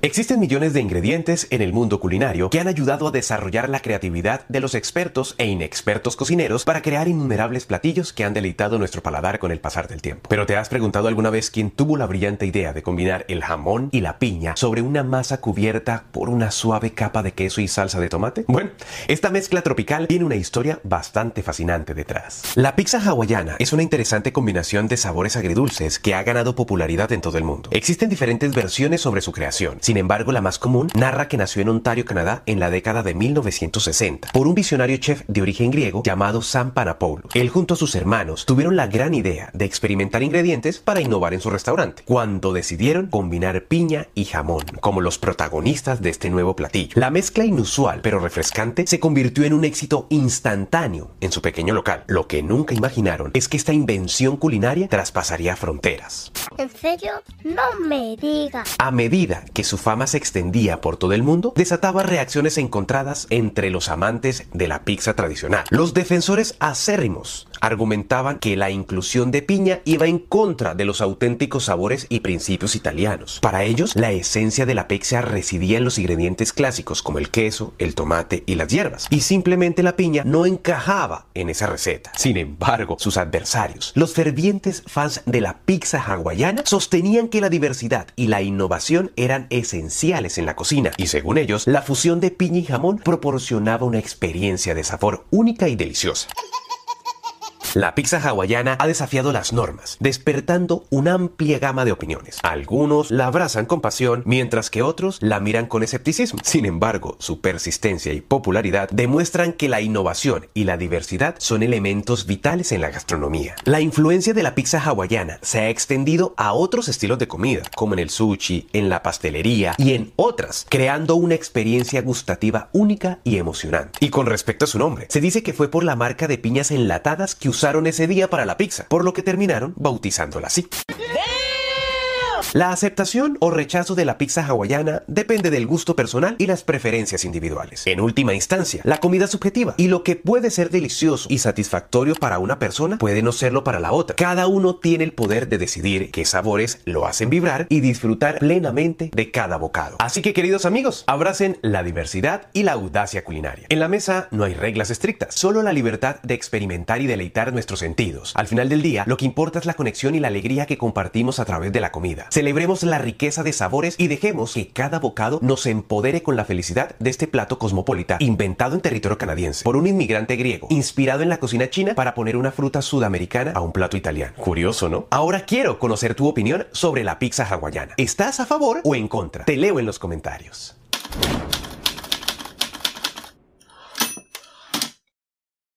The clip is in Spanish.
Existen millones de ingredientes en el mundo culinario que han ayudado a desarrollar la creatividad de los expertos e inexpertos cocineros para crear innumerables platillos que han deleitado nuestro paladar con el pasar del tiempo. Pero ¿te has preguntado alguna vez quién tuvo la brillante idea de combinar el jamón y la piña sobre una masa cubierta por una suave capa de queso y salsa de tomate? Bueno, esta mezcla tropical tiene una historia bastante fascinante detrás. La pizza hawaiana es una interesante combinación de sabores agridulces que ha ganado popularidad en todo el mundo. Existen diferentes versiones sobre su creación. Sin embargo, la más común narra que nació en Ontario, Canadá, en la década de 1960, por un visionario chef de origen griego llamado Sam Panapoulos. Él junto a sus hermanos tuvieron la gran idea de experimentar ingredientes para innovar en su restaurante, cuando decidieron combinar piña y jamón como los protagonistas de este nuevo platillo. La mezcla inusual pero refrescante se convirtió en un éxito instantáneo en su pequeño local. Lo que nunca imaginaron es que esta invención culinaria traspasaría fronteras. ¿En serio? No me digas. A medida que su fama se extendía por todo el mundo, desataba reacciones encontradas entre los amantes de la pizza tradicional. Los defensores acérrimos argumentaban que la inclusión de piña iba en contra de los auténticos sabores y principios italianos. Para ellos, la esencia de la pizza residía en los ingredientes clásicos como el queso, el tomate y las hierbas, y simplemente la piña no encajaba en esa receta. Sin embargo, sus adversarios, los fervientes fans de la pizza hawaiana, sostenían que la diversidad y la innovación eran esenciales en la cocina, y según ellos, la fusión de piña y jamón proporcionaba una experiencia de sabor única y deliciosa. La pizza hawaiana ha desafiado las normas, despertando una amplia gama de opiniones. Algunos la abrazan con pasión, mientras que otros la miran con escepticismo. Sin embargo, su persistencia y popularidad demuestran que la innovación y la diversidad son elementos vitales en la gastronomía. La influencia de la pizza hawaiana se ha extendido a otros estilos de comida, como en el sushi, en la pastelería y en otras, creando una experiencia gustativa única y emocionante. Y con respecto a su nombre, se dice que fue por la marca de piñas enlatadas que usaron ese día para la pizza, por lo que terminaron bautizándola así. La aceptación o rechazo de la pizza hawaiana depende del gusto personal y las preferencias individuales. En última instancia, la comida es subjetiva y lo que puede ser delicioso y satisfactorio para una persona puede no serlo para la otra. Cada uno tiene el poder de decidir qué sabores lo hacen vibrar y disfrutar plenamente de cada bocado. Así que queridos amigos, abracen la diversidad y la audacia culinaria. En la mesa no hay reglas estrictas, solo la libertad de experimentar y deleitar nuestros sentidos. Al final del día, lo que importa es la conexión y la alegría que compartimos a través de la comida. Celebremos la riqueza de sabores y dejemos que cada bocado nos empodere con la felicidad de este plato cosmopolita inventado en territorio canadiense por un inmigrante griego, inspirado en la cocina china para poner una fruta sudamericana a un plato italiano. Curioso, ¿no? Ahora quiero conocer tu opinión sobre la pizza hawaiana. ¿Estás a favor o en contra? Te leo en los comentarios.